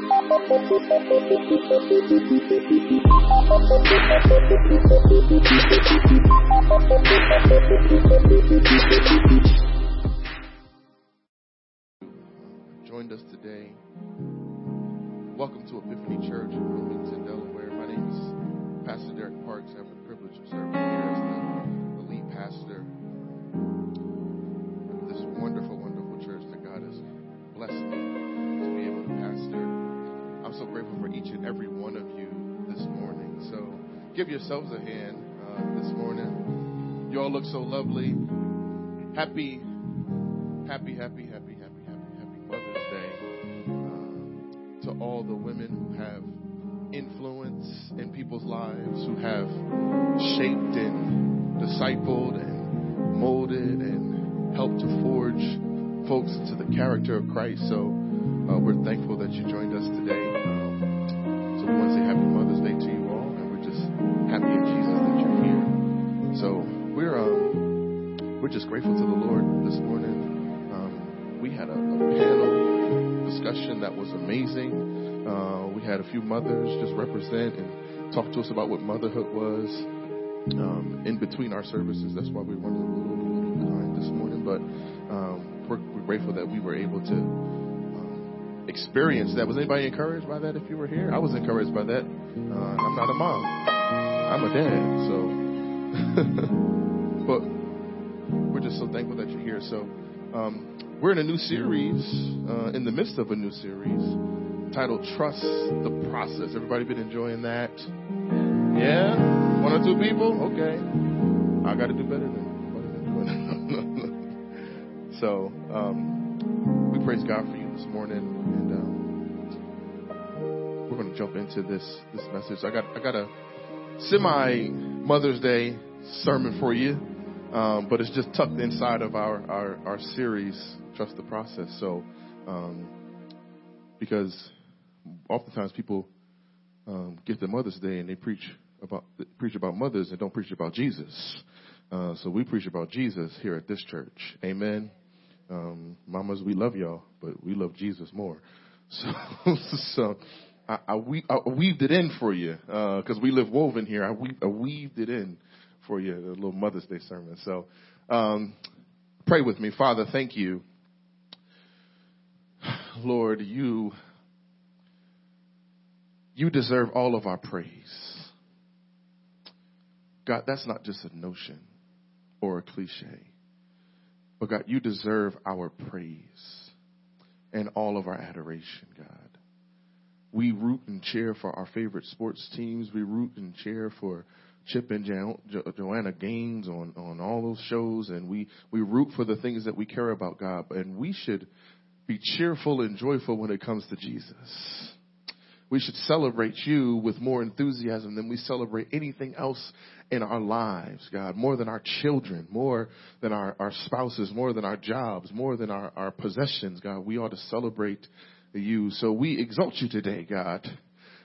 Joined us today. Welcome to Epiphany Church in Wilmington, Delaware. My name is Pastor Derek Parks. I have the privilege of serving here as the, the lead pastor of this wonderful, wonderful church that God has blessed me I'm so grateful for each and every one of you this morning. So give yourselves a hand uh, this morning. You all look so lovely. Happy, happy, happy, happy, happy, happy, happy Mother's Day uh, to all the women who have influence in people's lives, who have shaped and discipled and molded and helped to forge folks into the character of Christ. So uh, we're thankful that you joined us today. Um, so we want to say Happy Mother's Day to you all, and we're just happy in Jesus that you're here. So we're um, we're just grateful to the Lord this morning. Um, we had a, a panel discussion that was amazing. Uh, we had a few mothers just represent and talk to us about what motherhood was um, in between our services. That's why we were running a little, little behind this morning, but um, we're, we're grateful that we were able to um, experience that. Was anybody encouraged by that? If you were here, I was encouraged by that. Uh, I'm not a mom. I'm a dad, so. but we're just so thankful that you're here. So, um, we're in a new series, uh, in the midst of a new series titled Trust the Process. Everybody been enjoying that? Yeah? One or two people? Okay. I got to do better than, better than so, um, praise God for you this morning. And, um, we're going to jump into this, this message. I got, I got a semi Mother's Day sermon for you. Um, but it's just tucked inside of our, our, our series, Trust the Process. So, um, because oftentimes people um, get to Mother's Day and they preach about preach about mothers and don't preach about Jesus. Uh, so we preach about Jesus here at this church. Amen. Um, mamas, we love y'all, but we love Jesus more. So, so I, I, we, I weaved it in for you because uh, we live woven here. I, we, I weaved it in for you, a little Mother's Day sermon. So um, pray with me. Father, thank you. Lord, you you deserve all of our praise. God, that's not just a notion or a cliche. But God, you deserve our praise and all of our adoration, God. We root and cheer for our favorite sports teams. We root and cheer for Chip and jo- jo- Joanna Gaines on, on all those shows, and we, we root for the things that we care about, God. And we should be cheerful and joyful when it comes to Jesus. We should celebrate you with more enthusiasm than we celebrate anything else in our lives, God. More than our children, more than our, our spouses, more than our jobs, more than our, our possessions, God. We ought to celebrate you. So we exalt you today, God.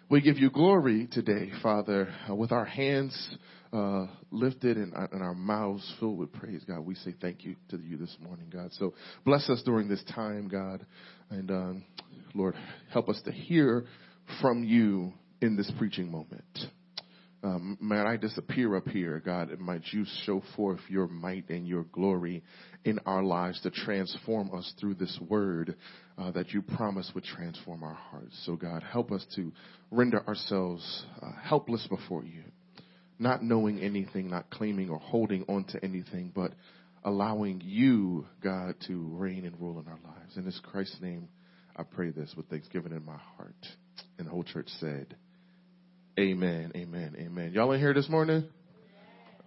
We give you glory today, Father, uh, with our hands uh, lifted and, uh, and, our mouths filled with praise, God. We say thank you to you this morning, God. So bless us during this time, God. And um, Lord, help us to hear from you in this preaching moment. Um, might I disappear up here, God, and might you show forth your might and your glory in our lives to transform us through this word uh, that you promise would transform our hearts. So, God, help us to render ourselves uh, helpless before you, not knowing anything, not claiming or holding on to anything, but allowing you, God, to reign and rule in our lives. In this Christ's name, I pray this with thanksgiving in my heart. And the whole church said, Amen, amen, amen. Y'all in here this morning?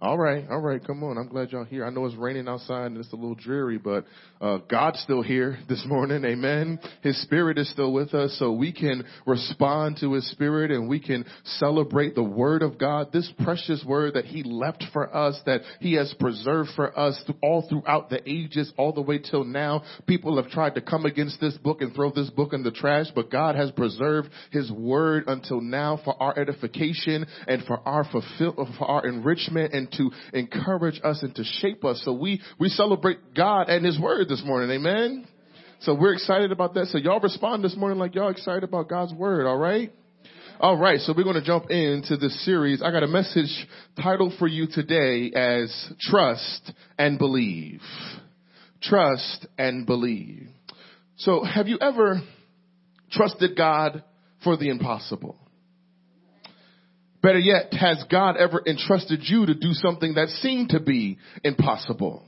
All right, all right, come on. I'm glad y'all here. I know it's raining outside and it's a little dreary, but uh, God's still here this morning. Amen. His Spirit is still with us, so we can respond to His Spirit and we can celebrate the Word of God, this precious Word that He left for us, that He has preserved for us all throughout the ages, all the way till now. People have tried to come against this book and throw this book in the trash, but God has preserved His Word until now for our edification and for our fulfill, for our enrichment and to encourage us and to shape us. So we, we celebrate God and His Word this morning. Amen. So we're excited about that. So y'all respond this morning like y'all excited about God's word, all right? All right, so we're going to jump into this series. I got a message titled for you today as Trust and Believe. Trust and Believe. So have you ever trusted God for the impossible? Better yet, has God ever entrusted you to do something that seemed to be impossible?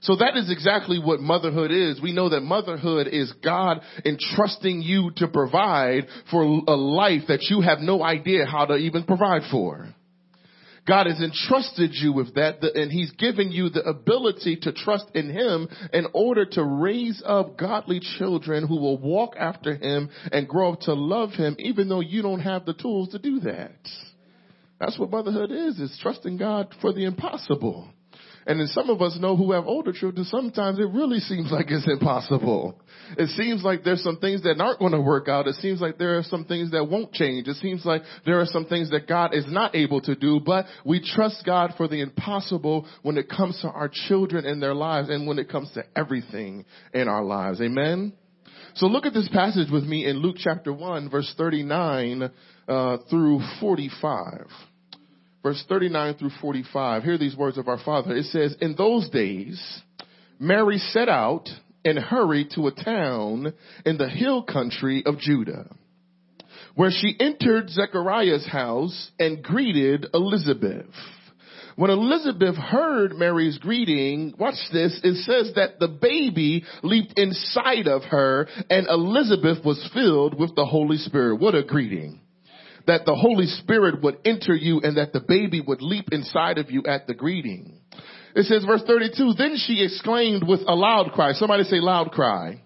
So that is exactly what motherhood is. We know that motherhood is God entrusting you to provide for a life that you have no idea how to even provide for. God has entrusted you with that and he's given you the ability to trust in him in order to raise up godly children who will walk after him and grow up to love him even though you don't have the tools to do that. That's what motherhood is, is trusting God for the impossible. And then some of us know who have older children, sometimes it really seems like it's impossible. It seems like there's some things that aren't going to work out. It seems like there are some things that won't change. It seems like there are some things that God is not able to do, but we trust God for the impossible when it comes to our children and their lives and when it comes to everything in our lives. Amen? So look at this passage with me in Luke chapter 1 verse 39 uh, through 45 verse 39 through 45. Hear these words of our Father. It says, In those days, Mary set out and hurried to a town in the hill country of Judah, where she entered Zechariah's house and greeted Elizabeth. When Elizabeth heard Mary's greeting, watch this, it says that the baby leaped inside of her and Elizabeth was filled with the Holy Spirit. What a greeting that the Holy Spirit would enter you and that the baby would leap inside of you at the greeting. It says verse 32, then she exclaimed with a loud cry. Somebody say loud cry.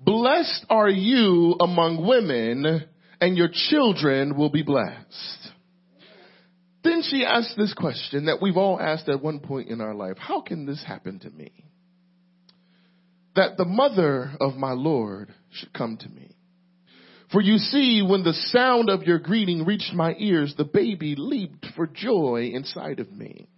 Blessed are you among women and your children will be blessed. Then she asked this question that we've all asked at one point in our life. How can this happen to me? That the mother of my Lord should come to me. For you see, when the sound of your greeting reached my ears, the baby leaped for joy inside of me.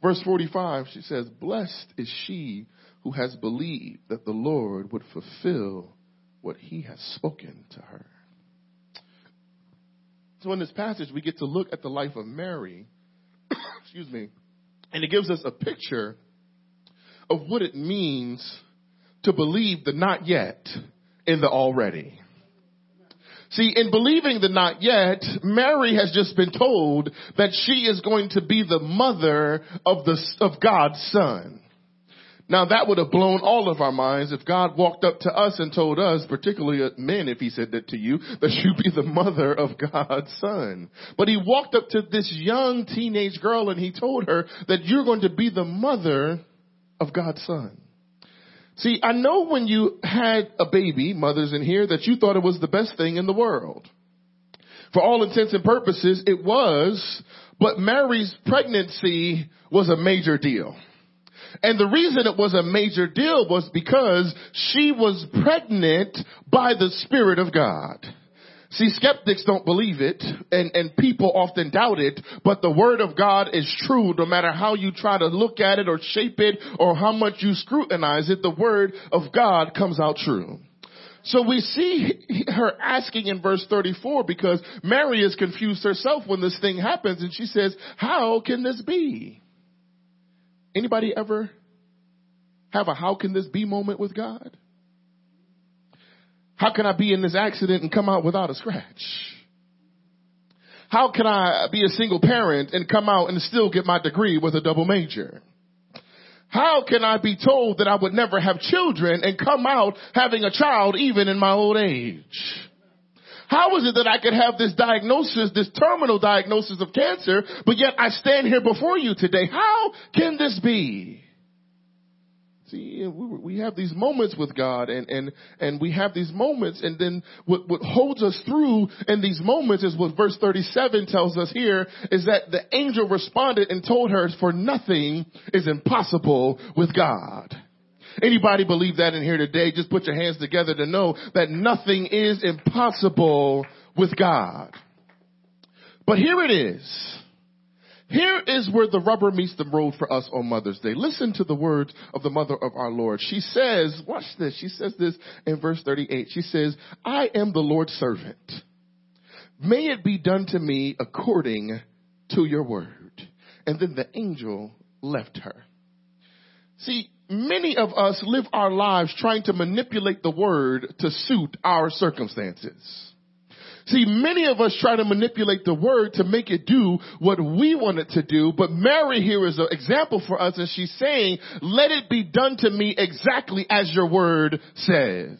Verse 45, she says, Blessed is she who has believed that the Lord would fulfill what he has spoken to her. So in this passage, we get to look at the life of Mary, excuse me, and it gives us a picture of what it means to believe the not yet in the already. See, in believing the not yet, Mary has just been told that she is going to be the mother of the, of God's son. Now that would have blown all of our minds if God walked up to us and told us, particularly men, if he said that to you, that you be the mother of God's son. But he walked up to this young teenage girl and he told her that you're going to be the mother of God's son. See, I know when you had a baby, mothers in here, that you thought it was the best thing in the world. For all intents and purposes, it was, but Mary's pregnancy was a major deal. And the reason it was a major deal was because she was pregnant by the Spirit of God. See, skeptics don't believe it and, and people often doubt it, but the word of God is true no matter how you try to look at it or shape it or how much you scrutinize it, the word of God comes out true. So we see her asking in verse 34 because Mary is confused herself when this thing happens and she says, how can this be? Anybody ever have a how can this be moment with God? How can I be in this accident and come out without a scratch? How can I be a single parent and come out and still get my degree with a double major? How can I be told that I would never have children and come out having a child even in my old age? How is it that I could have this diagnosis, this terminal diagnosis of cancer, but yet I stand here before you today? How can this be? See, we have these moments with God and, and, and we have these moments and then what, what holds us through in these moments is what verse 37 tells us here is that the angel responded and told her for nothing is impossible with God. Anybody believe that in here today? Just put your hands together to know that nothing is impossible with God. But here it is. Here is where the rubber meets the road for us on Mother's Day. Listen to the words of the mother of our Lord. She says, watch this. She says this in verse 38. She says, I am the Lord's servant. May it be done to me according to your word. And then the angel left her. See, many of us live our lives trying to manipulate the word to suit our circumstances. See, many of us try to manipulate the word to make it do what we want it to do, but Mary here is an example for us and she's saying, let it be done to me exactly as your word says.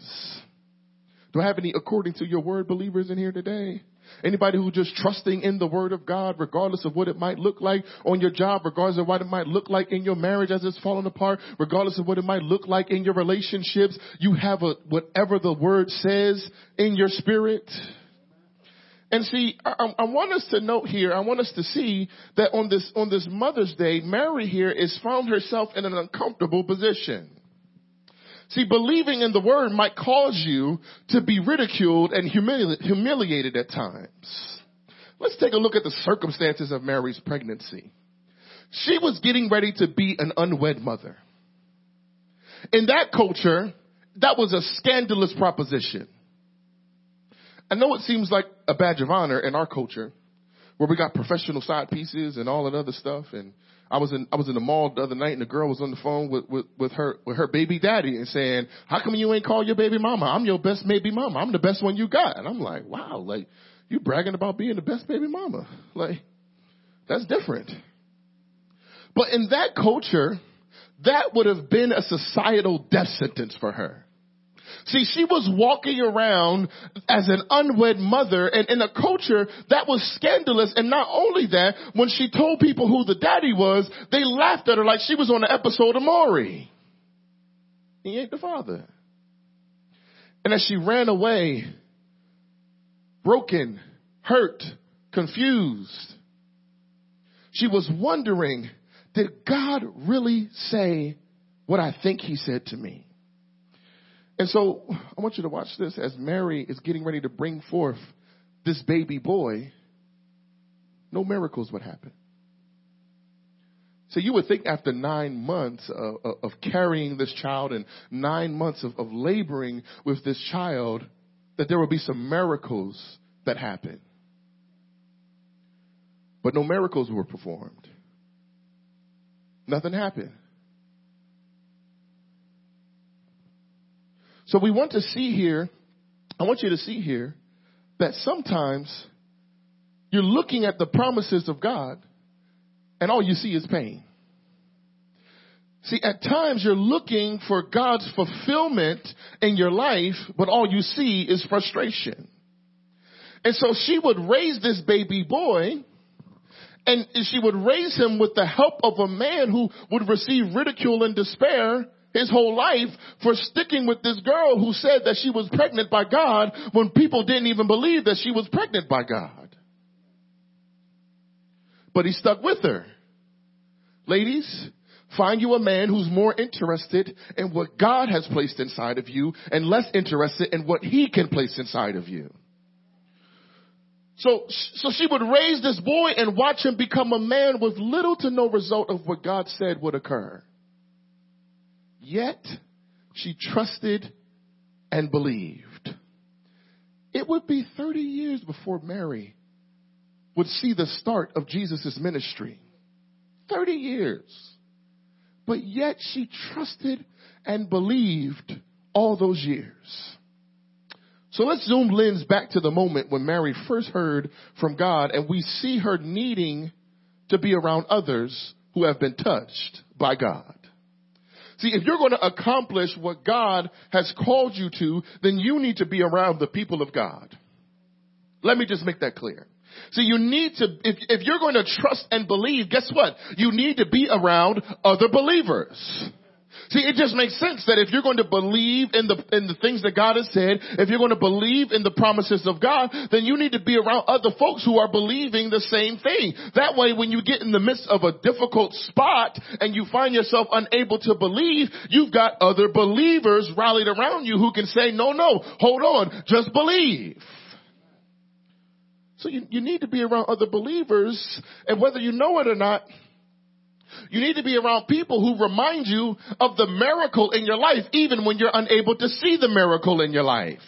Do I have any according to your word believers in here today? Anybody who just trusting in the word of God, regardless of what it might look like on your job, regardless of what it might look like in your marriage as it's falling apart, regardless of what it might look like in your relationships, you have a, whatever the word says in your spirit. And see, I, I, want us to note here, I want us to see that on this, on this Mother's Day, Mary here is found herself in an uncomfortable position. See, believing in the word might cause you to be ridiculed and humili- humiliated at times. Let's take a look at the circumstances of Mary's pregnancy. She was getting ready to be an unwed mother. In that culture, that was a scandalous proposition. I know it seems like a badge of honor in our culture where we got professional side pieces and all that other stuff and I was in I was in the mall the other night and the girl was on the phone with, with, with her with her baby daddy and saying, How come you ain't call your baby mama? I'm your best baby mama. I'm the best one you got. And I'm like, Wow, like you bragging about being the best baby mama. Like, that's different. But in that culture, that would have been a societal death sentence for her. See, she was walking around as an unwed mother and in a culture that was scandalous. And not only that, when she told people who the daddy was, they laughed at her like she was on an episode of Maury. He ain't the father. And as she ran away, broken, hurt, confused, she was wondering, did God really say what I think he said to me? And so I want you to watch this as Mary is getting ready to bring forth this baby boy. No miracles would happen. So you would think after nine months of, of carrying this child and nine months of, of laboring with this child that there would be some miracles that happen. But no miracles were performed. Nothing happened. So we want to see here, I want you to see here that sometimes you're looking at the promises of God and all you see is pain. See, at times you're looking for God's fulfillment in your life, but all you see is frustration. And so she would raise this baby boy and she would raise him with the help of a man who would receive ridicule and despair his whole life for sticking with this girl who said that she was pregnant by God when people didn't even believe that she was pregnant by God. But he stuck with her. Ladies, find you a man who's more interested in what God has placed inside of you and less interested in what he can place inside of you. So, so she would raise this boy and watch him become a man with little to no result of what God said would occur. Yet she trusted and believed. It would be 30 years before Mary would see the start of Jesus' ministry. 30 years. But yet she trusted and believed all those years. So let's zoom lens back to the moment when Mary first heard from God and we see her needing to be around others who have been touched by God. See, if you're going to accomplish what God has called you to, then you need to be around the people of God. Let me just make that clear. See, you need to, if, if you're going to trust and believe, guess what? You need to be around other believers. See, it just makes sense that if you're going to believe in the, in the things that God has said, if you're going to believe in the promises of God, then you need to be around other folks who are believing the same thing. That way, when you get in the midst of a difficult spot and you find yourself unable to believe, you've got other believers rallied around you who can say, no, no, hold on, just believe. So you, you need to be around other believers, and whether you know it or not, you need to be around people who remind you of the miracle in your life, even when you're unable to see the miracle in your life.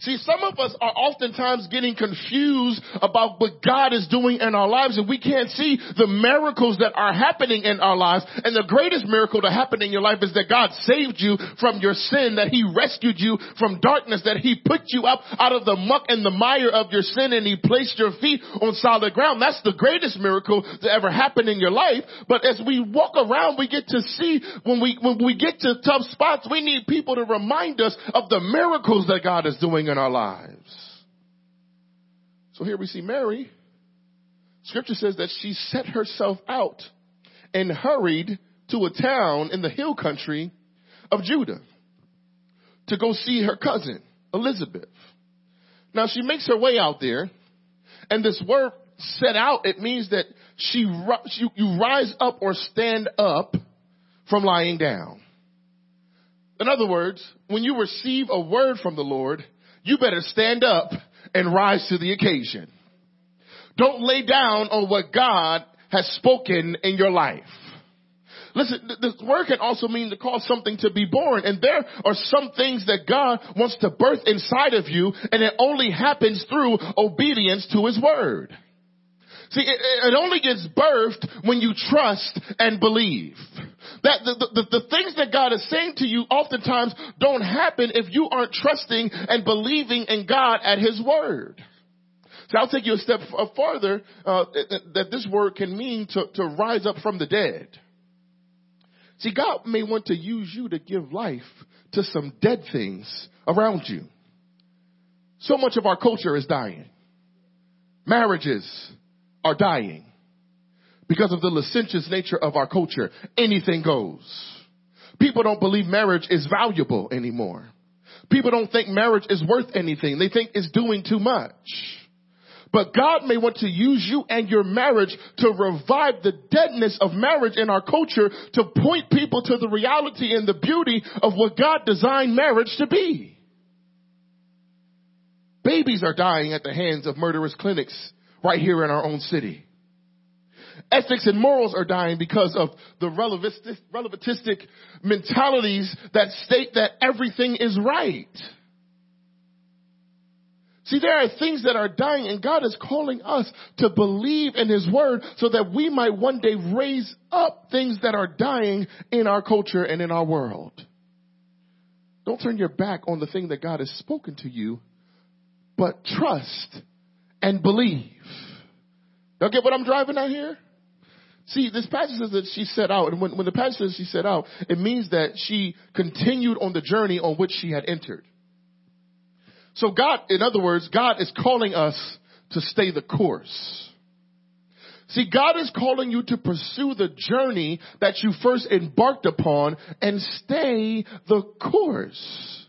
See, some of us are oftentimes getting confused about what God is doing in our lives and we can't see the miracles that are happening in our lives. And the greatest miracle to happen in your life is that God saved you from your sin, that He rescued you from darkness, that He put you up out of the muck and the mire of your sin and He placed your feet on solid ground. That's the greatest miracle to ever happen in your life. But as we walk around, we get to see when we, when we get to tough spots, we need people to remind us of the miracles that God is doing in our lives. So here we see Mary. Scripture says that she set herself out and hurried to a town in the hill country of Judah to go see her cousin, Elizabeth. Now she makes her way out there, and this word set out, it means that she, you, you rise up or stand up from lying down. In other words, when you receive a word from the Lord, you better stand up and rise to the occasion. Don't lay down on what God has spoken in your life. Listen, this word can also mean to cause something to be born. And there are some things that God wants to birth inside of you, and it only happens through obedience to His word. See, it, it only gets birthed when you trust and believe. That the, the, the, things that God is saying to you oftentimes don't happen if you aren't trusting and believing in God at His word. So I'll take you a step farther uh, that this word can mean to, to rise up from the dead. See, God may want to use you to give life to some dead things around you. So much of our culture is dying. Marriages are dying because of the licentious nature of our culture. Anything goes. People don't believe marriage is valuable anymore. People don't think marriage is worth anything. They think it's doing too much. But God may want to use you and your marriage to revive the deadness of marriage in our culture to point people to the reality and the beauty of what God designed marriage to be. Babies are dying at the hands of murderous clinics right here in our own city. Ethics and morals are dying because of the relativistic mentalities that state that everything is right. See, there are things that are dying and God is calling us to believe in His Word so that we might one day raise up things that are dying in our culture and in our world. Don't turn your back on the thing that God has spoken to you, but trust and believe. Y'all get what I'm driving at here? See, this passage says that she set out, and when, when the passage says she set out, it means that she continued on the journey on which she had entered. So God, in other words, God is calling us to stay the course. See, God is calling you to pursue the journey that you first embarked upon and stay the course.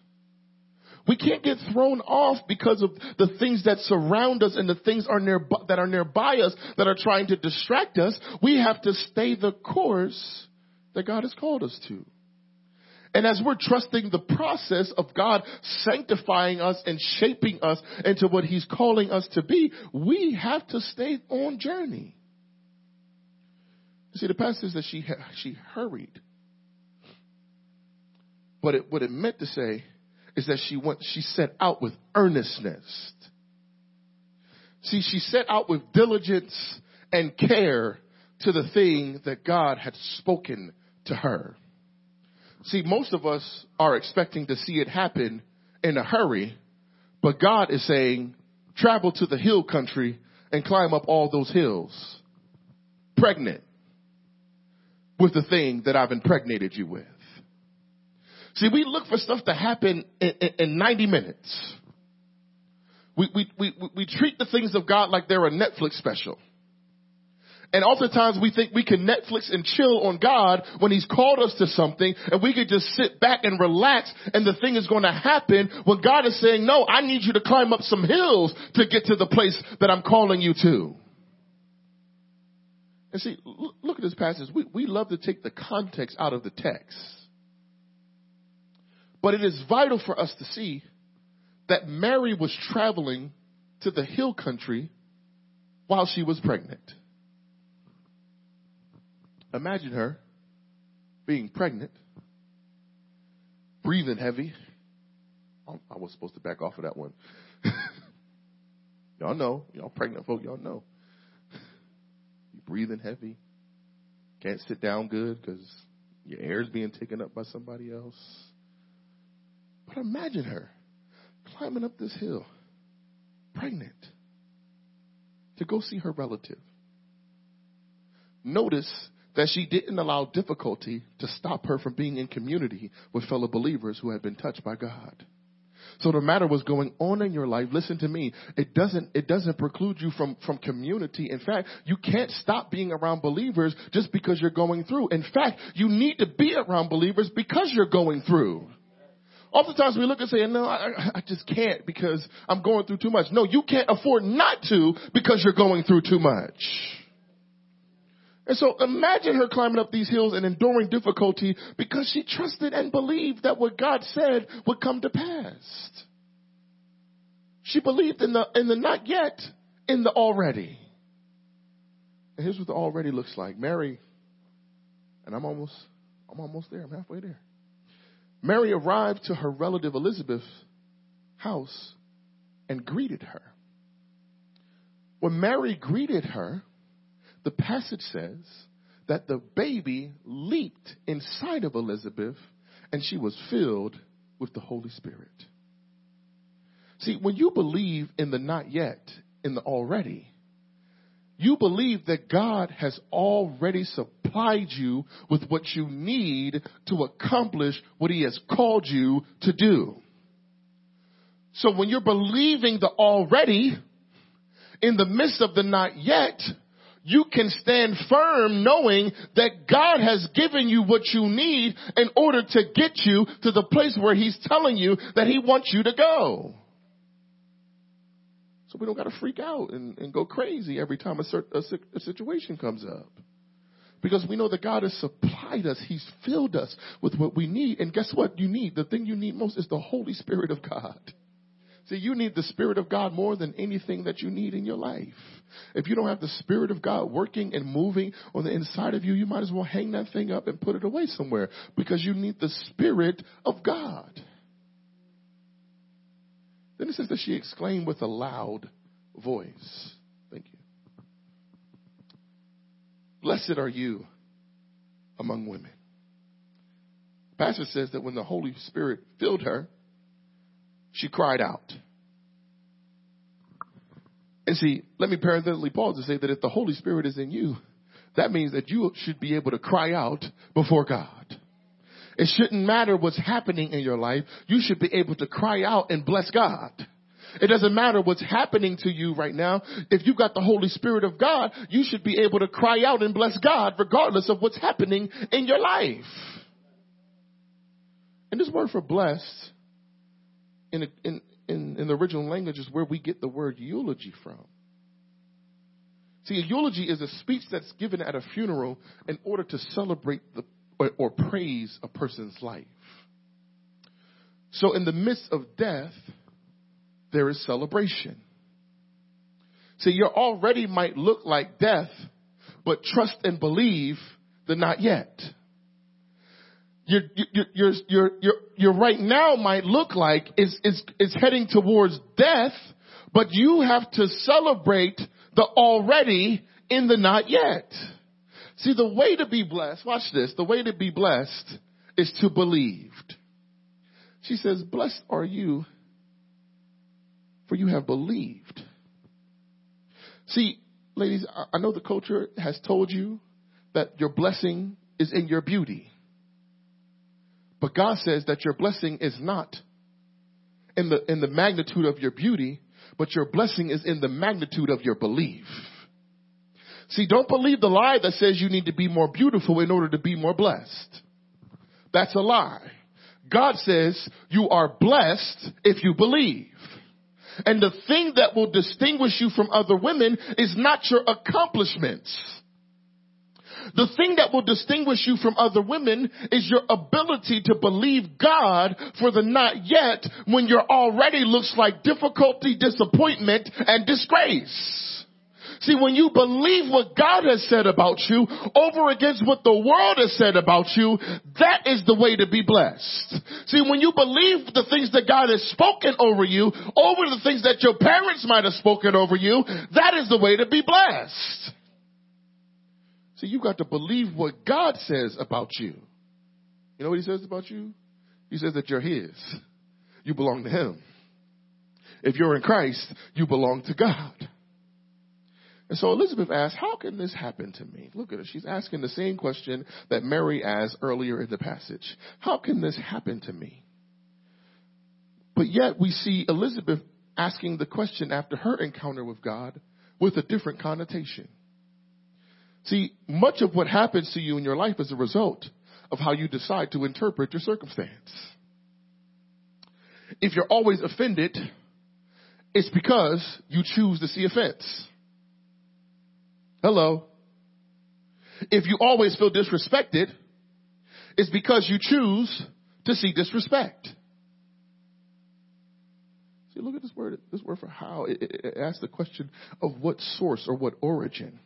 We can't get thrown off because of the things that surround us and the things are near, that are nearby us that are trying to distract us. We have to stay the course that God has called us to. And as we're trusting the process of God sanctifying us and shaping us into what He's calling us to be, we have to stay on journey. You see, the passage that she, she hurried. But it, what it meant to say is that she went, she set out with earnestness. See, she set out with diligence and care to the thing that God had spoken to her. See, most of us are expecting to see it happen in a hurry, but God is saying, travel to the hill country and climb up all those hills. Pregnant with the thing that I've impregnated you with. See, we look for stuff to happen in, in, in 90 minutes. We, we, we, we treat the things of God like they're a Netflix special. And oftentimes we think we can Netflix and chill on God when He's called us to something and we could just sit back and relax and the thing is going to happen when God is saying, no, I need you to climb up some hills to get to the place that I'm calling you to. And see, look at this passage. We, we love to take the context out of the text. But it is vital for us to see that Mary was traveling to the hill country while she was pregnant. Imagine her being pregnant, breathing heavy. Oh, I was supposed to back off of that one. y'all know, y'all pregnant folk, y'all know. You're breathing heavy, can't sit down good because your air is being taken up by somebody else. But imagine her climbing up this hill, pregnant, to go see her relative. Notice that she didn't allow difficulty to stop her from being in community with fellow believers who had been touched by God. So no matter what's going on in your life, listen to me. It doesn't, it doesn't preclude you from, from community. In fact, you can't stop being around believers just because you're going through. In fact, you need to be around believers because you're going through. Oftentimes we look and say, no, I, I just can't because I'm going through too much. No, you can't afford not to because you're going through too much. And so imagine her climbing up these hills and enduring difficulty because she trusted and believed that what God said would come to pass. She believed in the, in the not yet, in the already. And here's what the already looks like. Mary, and I'm almost, I'm almost there. I'm halfway there. Mary arrived to her relative Elizabeth's house and greeted her. When Mary greeted her, the passage says that the baby leaped inside of Elizabeth and she was filled with the Holy Spirit. See, when you believe in the not yet, in the already, you believe that God has already supplied you with what you need to accomplish what He has called you to do. So when you're believing the already in the midst of the not yet, you can stand firm knowing that God has given you what you need in order to get you to the place where He's telling you that He wants you to go. So we don't got to freak out and, and, go crazy every time a, a, a situation comes up. Because we know that God has supplied us. He's filled us with what we need. And guess what you need? The thing you need most is the Holy Spirit of God. See, you need the Spirit of God more than anything that you need in your life. If you don't have the Spirit of God working and moving on the inside of you, you might as well hang that thing up and put it away somewhere because you need the Spirit of God. Then it says that she exclaimed with a loud voice. Thank you. Blessed are you among women. The pastor says that when the Holy Spirit filled her, she cried out. And see, let me parenthetically pause to say that if the Holy Spirit is in you, that means that you should be able to cry out before God. It shouldn't matter what's happening in your life. You should be able to cry out and bless God. It doesn't matter what's happening to you right now. If you've got the Holy Spirit of God, you should be able to cry out and bless God regardless of what's happening in your life. And this word for blessed in, in, in, in the original language is where we get the word eulogy from. See, a eulogy is a speech that's given at a funeral in order to celebrate the, or, or praise a person's life. So in the midst of death, there is celebration. See, you already might look like death, but trust and believe the not yet your, your, your, your, your, right now might look like is, is, is heading towards death, but you have to celebrate the already in the not yet. See, the way to be blessed, watch this, the way to be blessed is to believe. She says, blessed are you for you have believed. See, ladies, I know the culture has told you that your blessing is in your beauty. But God says that your blessing is not in the, in the magnitude of your beauty, but your blessing is in the magnitude of your belief. See, don't believe the lie that says you need to be more beautiful in order to be more blessed. That's a lie. God says you are blessed if you believe. And the thing that will distinguish you from other women is not your accomplishments. The thing that will distinguish you from other women is your ability to believe God for the not yet when you're already looks like difficulty, disappointment, and disgrace. See, when you believe what God has said about you over against what the world has said about you, that is the way to be blessed. See, when you believe the things that God has spoken over you, over the things that your parents might have spoken over you, that is the way to be blessed. See, you got to believe what God says about you. You know what he says about you? He says that you're his. You belong to him. If you're in Christ, you belong to God. And so Elizabeth asks, How can this happen to me? Look at her. She's asking the same question that Mary asked earlier in the passage. How can this happen to me? But yet we see Elizabeth asking the question after her encounter with God with a different connotation. See, much of what happens to you in your life is a result of how you decide to interpret your circumstance. If you're always offended, it's because you choose to see offense. Hello. If you always feel disrespected, it's because you choose to see disrespect. See, look at this word, this word for how. It, it, it asks the question of what source or what origin.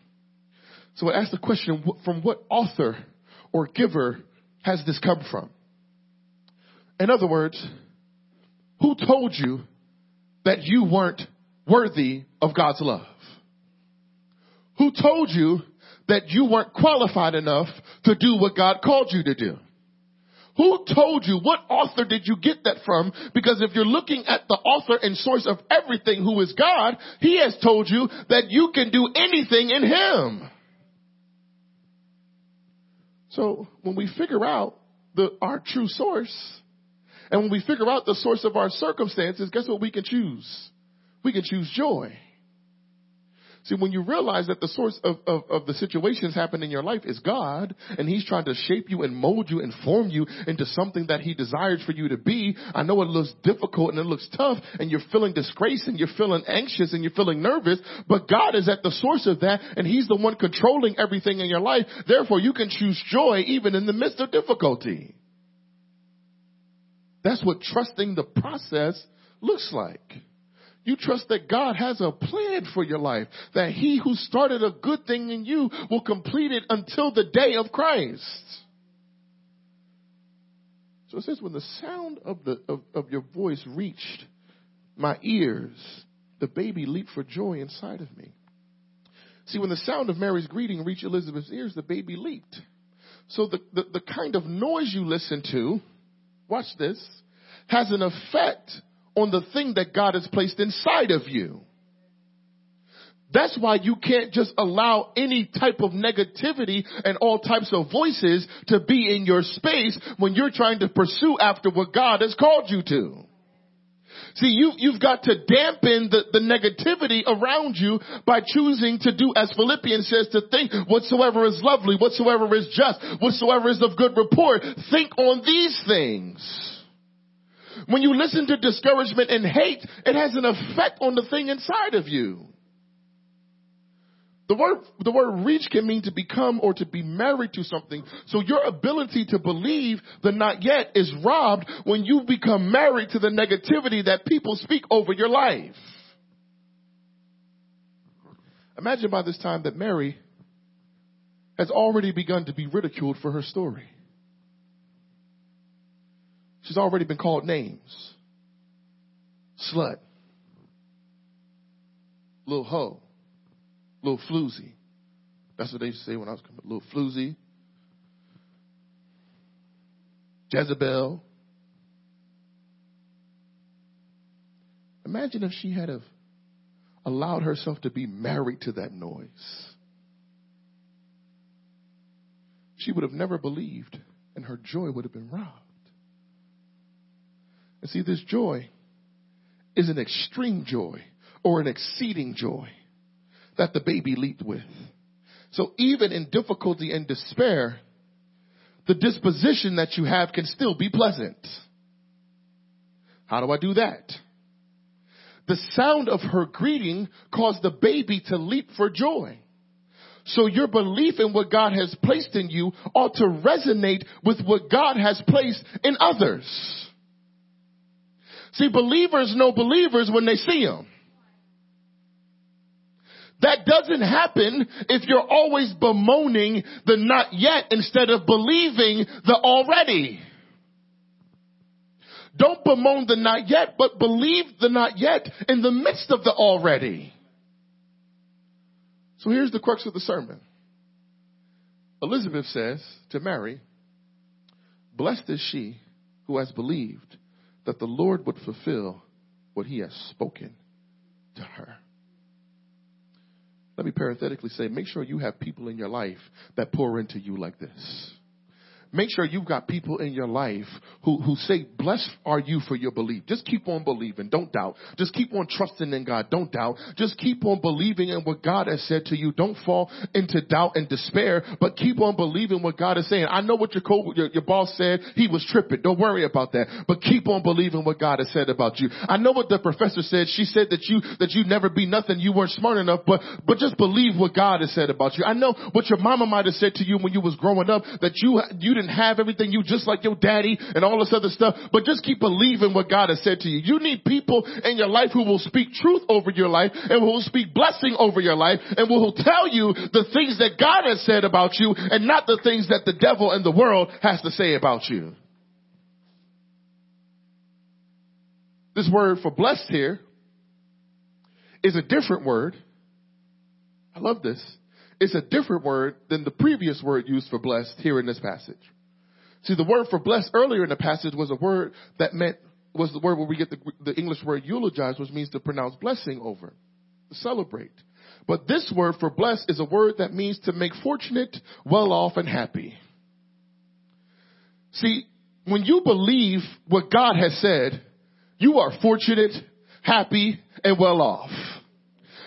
So it asks the question from what author or giver has this come from? In other words, who told you that you weren't worthy of God's love? Who told you that you weren't qualified enough to do what God called you to do? Who told you? What author did you get that from? Because if you're looking at the author and source of everything who is God, He has told you that you can do anything in Him. So when we figure out the, our true source, and when we figure out the source of our circumstances, guess what we can choose? We can choose joy. See, when you realize that the source of, of, of, the situations happening in your life is God, and He's trying to shape you and mold you and form you into something that He desires for you to be, I know it looks difficult and it looks tough, and you're feeling disgrace and you're feeling anxious and you're feeling nervous, but God is at the source of that, and He's the one controlling everything in your life. Therefore, you can choose joy even in the midst of difficulty. That's what trusting the process looks like. You trust that God has a plan for your life, that he who started a good thing in you will complete it until the day of Christ. So it says, when the sound of, the, of, of your voice reached my ears, the baby leaped for joy inside of me. See, when the sound of Mary's greeting reached Elizabeth's ears, the baby leaped. So the, the, the kind of noise you listen to, watch this, has an effect on the thing that God has placed inside of you. That's why you can't just allow any type of negativity and all types of voices to be in your space when you're trying to pursue after what God has called you to. See, you, you've got to dampen the, the negativity around you by choosing to do as Philippians says to think whatsoever is lovely, whatsoever is just, whatsoever is of good report. Think on these things. When you listen to discouragement and hate, it has an effect on the thing inside of you. The word, the word reach can mean to become or to be married to something. So your ability to believe the not yet is robbed when you become married to the negativity that people speak over your life. Imagine by this time that Mary has already begun to be ridiculed for her story. She's already been called names. Slut. Little hoe. Little floozy. That's what they used to say when I was coming. Little floozy. Jezebel. Imagine if she had have allowed herself to be married to that noise. She would have never believed, and her joy would have been robbed. And see, this joy is an extreme joy or an exceeding joy that the baby leaped with. So even in difficulty and despair, the disposition that you have can still be pleasant. How do I do that? The sound of her greeting caused the baby to leap for joy. So your belief in what God has placed in you ought to resonate with what God has placed in others. See, believers know believers when they see them. That doesn't happen if you're always bemoaning the not yet instead of believing the already. Don't bemoan the not yet, but believe the not yet in the midst of the already. So here's the crux of the sermon. Elizabeth says to Mary, Blessed is she who has believed that the Lord would fulfill what he has spoken to her. Let me parenthetically say, make sure you have people in your life that pour into you like this make sure you've got people in your life who, who say, blessed are you for your belief. Just keep on believing. Don't doubt. Just keep on trusting in God. Don't doubt. Just keep on believing in what God has said to you. Don't fall into doubt and despair, but keep on believing what God is saying. I know what your, co- your, your boss said. He was tripping. Don't worry about that, but keep on believing what God has said about you. I know what the professor said. She said that you, that you'd never be nothing. You weren't smart enough, but, but just believe what God has said about you. I know what your mama might have said to you when you was growing up that you, you didn't have everything. You just like your daddy and all this other stuff, but just keep believing what God has said to you. You need people in your life who will speak truth over your life and who will speak blessing over your life and will tell you the things that God has said about you and not the things that the devil and the world has to say about you. This word for blessed here is a different word. I love this it's a different word than the previous word used for blessed here in this passage. See, the word for blessed earlier in the passage was a word that meant, was the word where we get the, the English word eulogize, which means to pronounce blessing over, celebrate. But this word for blessed is a word that means to make fortunate, well off, and happy. See, when you believe what God has said, you are fortunate, happy, and well off.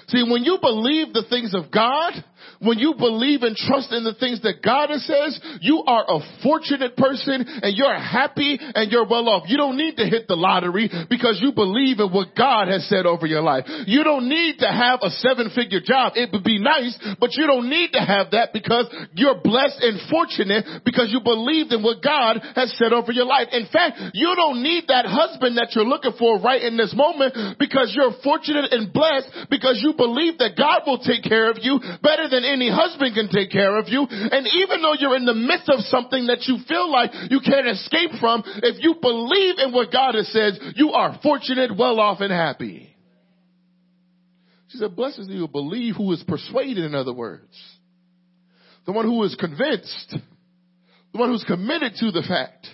See, when you believe the things of God, when you believe and trust in the things that God has says, you are a fortunate person and you're happy and you're well off. You don't need to hit the lottery because you believe in what God has said over your life. You don't need to have a seven figure job. It would be nice, but you don't need to have that because you're blessed and fortunate because you believed in what God has said over your life. In fact, you don't need that husband that you're looking for right in this moment because you're fortunate and blessed because you believe that God will take care of you better than any husband can take care of you. And even though you're in the midst of something that you feel like you can't escape from, if you believe in what God has said, you are fortunate, well off, and happy. She said, blessed is who believe, who is persuaded, in other words. The one who is convinced, the one who's committed to the fact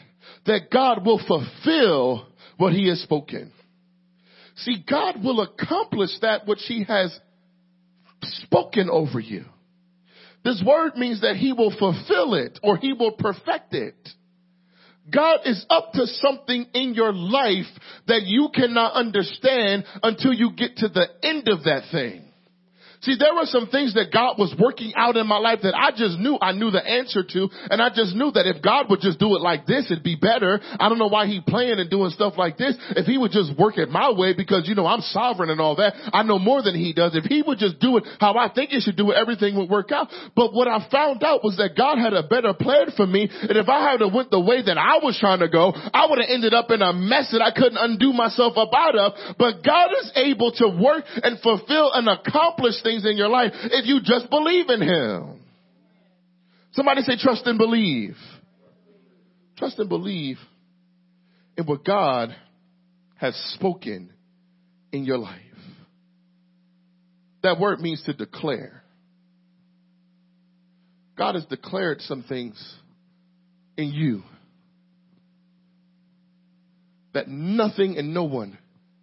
that God will fulfill what he has spoken. See, God will accomplish that which he has spoken over you. This word means that he will fulfill it or he will perfect it. God is up to something in your life that you cannot understand until you get to the end of that thing. See, there were some things that God was working out in my life that I just knew I knew the answer to, and I just knew that if God would just do it like this, it'd be better. I don't know why he playing and doing stuff like this. If he would just work it my way, because you know I'm sovereign and all that, I know more than he does. If he would just do it how I think he should do it, everything would work out. But what I found out was that God had a better plan for me, and if I had went the way that I was trying to go, I would have ended up in a mess that I couldn't undo myself up out of. But God is able to work and fulfill and accomplish things in your life if you just believe in Him. Somebody say trust and believe. Trust and believe in what God has spoken in your life. That word means to declare. God has declared some things in you that nothing and no one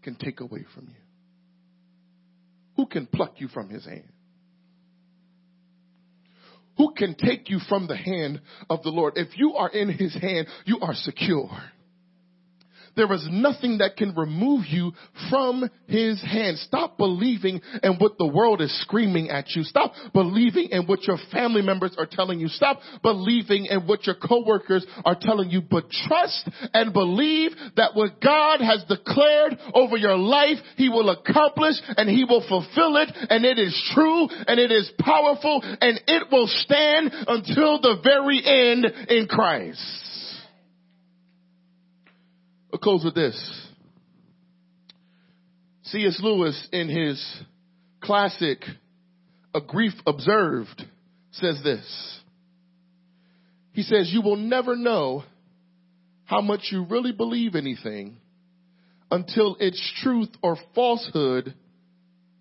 can take away from you. Who can pluck you from his hand? Who can take you from the hand of the Lord? If you are in his hand, you are secure. There is nothing that can remove you from his hand. Stop believing in what the world is screaming at you. Stop believing in what your family members are telling you. Stop believing in what your coworkers are telling you, but trust and believe that what God has declared over your life, he will accomplish and he will fulfill it and it is true and it is powerful and it will stand until the very end in Christ. I'll close with this. C.S. Lewis in his classic A Grief Observed says this. He says, you will never know how much you really believe anything until its truth or falsehood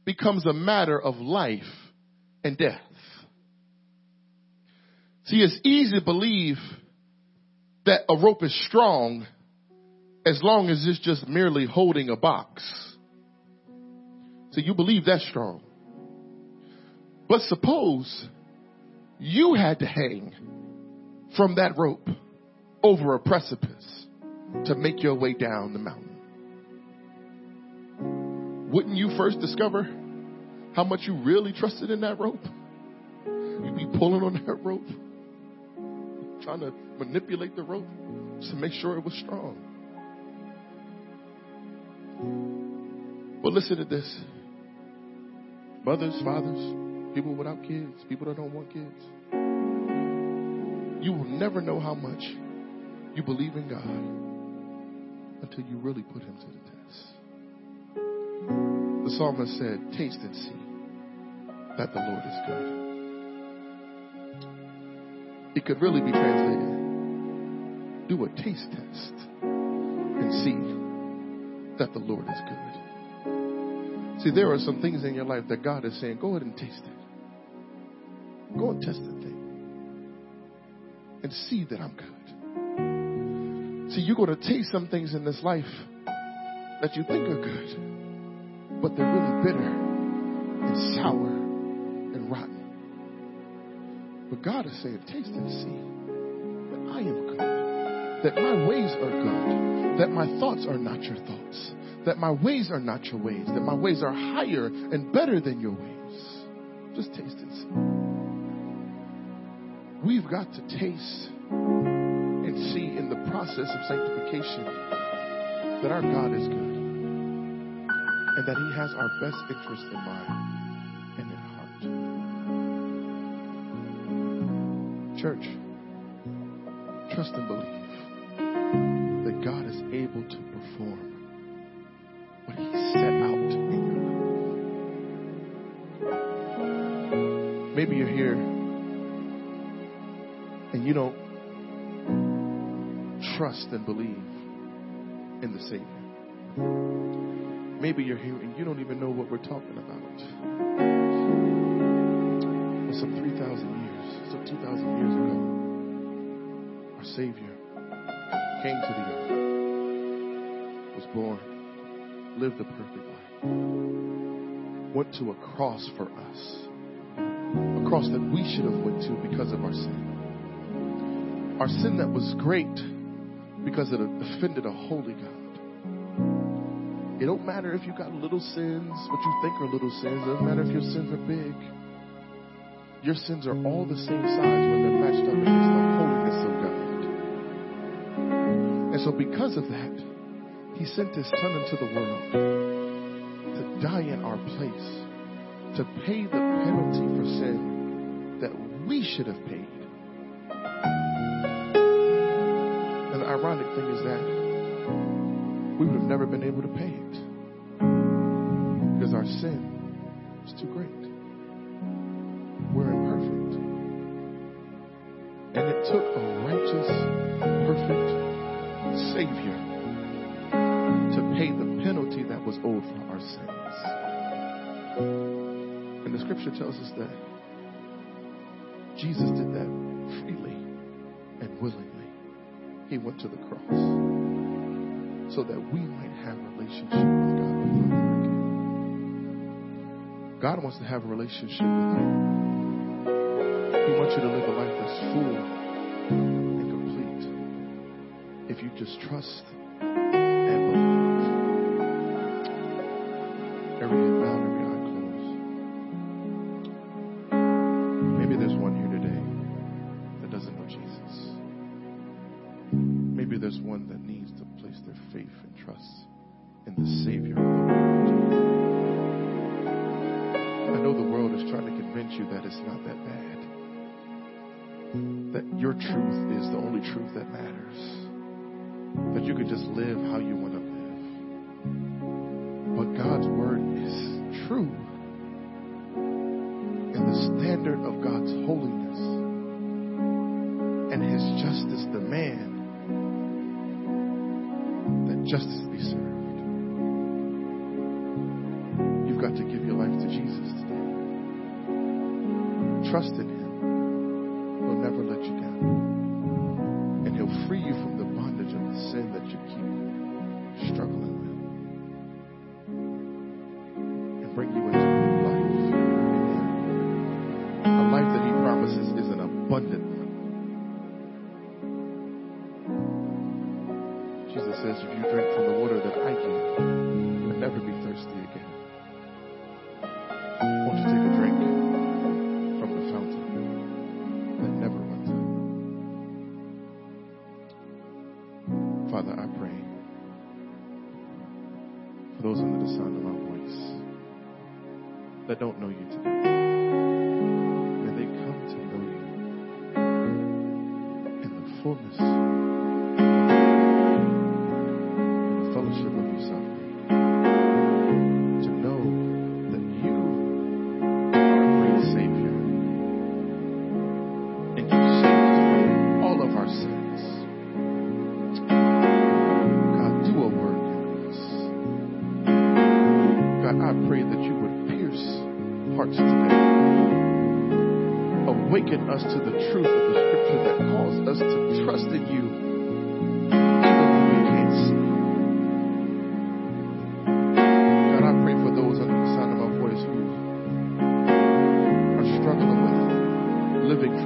becomes a matter of life and death. See, it's easy to believe that a rope is strong as long as it's just merely holding a box. So you believe that's strong. But suppose you had to hang from that rope over a precipice to make your way down the mountain. Wouldn't you first discover how much you really trusted in that rope? You'd be pulling on that rope, trying to manipulate the rope to make sure it was strong. But listen to this. Mothers, fathers, people without kids, people that don't want kids. You will never know how much you believe in God until you really put Him to the test. The psalmist said, Taste and see that the Lord is good. It could really be translated do a taste test and see that the Lord is good. See, there are some things in your life that God is saying, go ahead and taste it. Go and test the thing and see that I'm good. See, you're going to taste some things in this life that you think are good, but they're really bitter and sour and rotten. But God is saying, taste and see that my ways are good, that my thoughts are not your thoughts, that my ways are not your ways, that my ways are higher and better than your ways. Just taste and see. We've got to taste and see in the process of sanctification that our God is good and that He has our best interest in mind and in heart. Church, trust and believe. Perform what He set out in your life. Maybe you're here and you don't trust and believe in the Savior. Maybe you're here and you don't even know what we're talking about. But some 3,000 years, some 2,000 years ago, our Savior came to the earth was born, lived a perfect life, went to a cross for us, a cross that we should have went to because of our sin. Our sin that was great because it offended a holy God. It don't matter if you got little sins, what you think are little sins. It doesn't matter if your sins are big. Your sins are all the same size when they're matched up against the holiness of God. And so because of that, he sent his son into the world to die in our place, to pay the penalty for sin that we should have paid. And the ironic thing is that we would have never been able to pay it because our sin He went to the cross so that we might have a relationship with God again. God wants to have a relationship with you. He wants you to live a life that's full and complete. If you just trust that your truth is the only truth that matters. That you can just live how you want to says, If you drink from the water that I give, you'll never be thirsty again. Won't you take a drink from the fountain that never runs out? Father, I pray for those under the sound of my voice that don't know you today. living.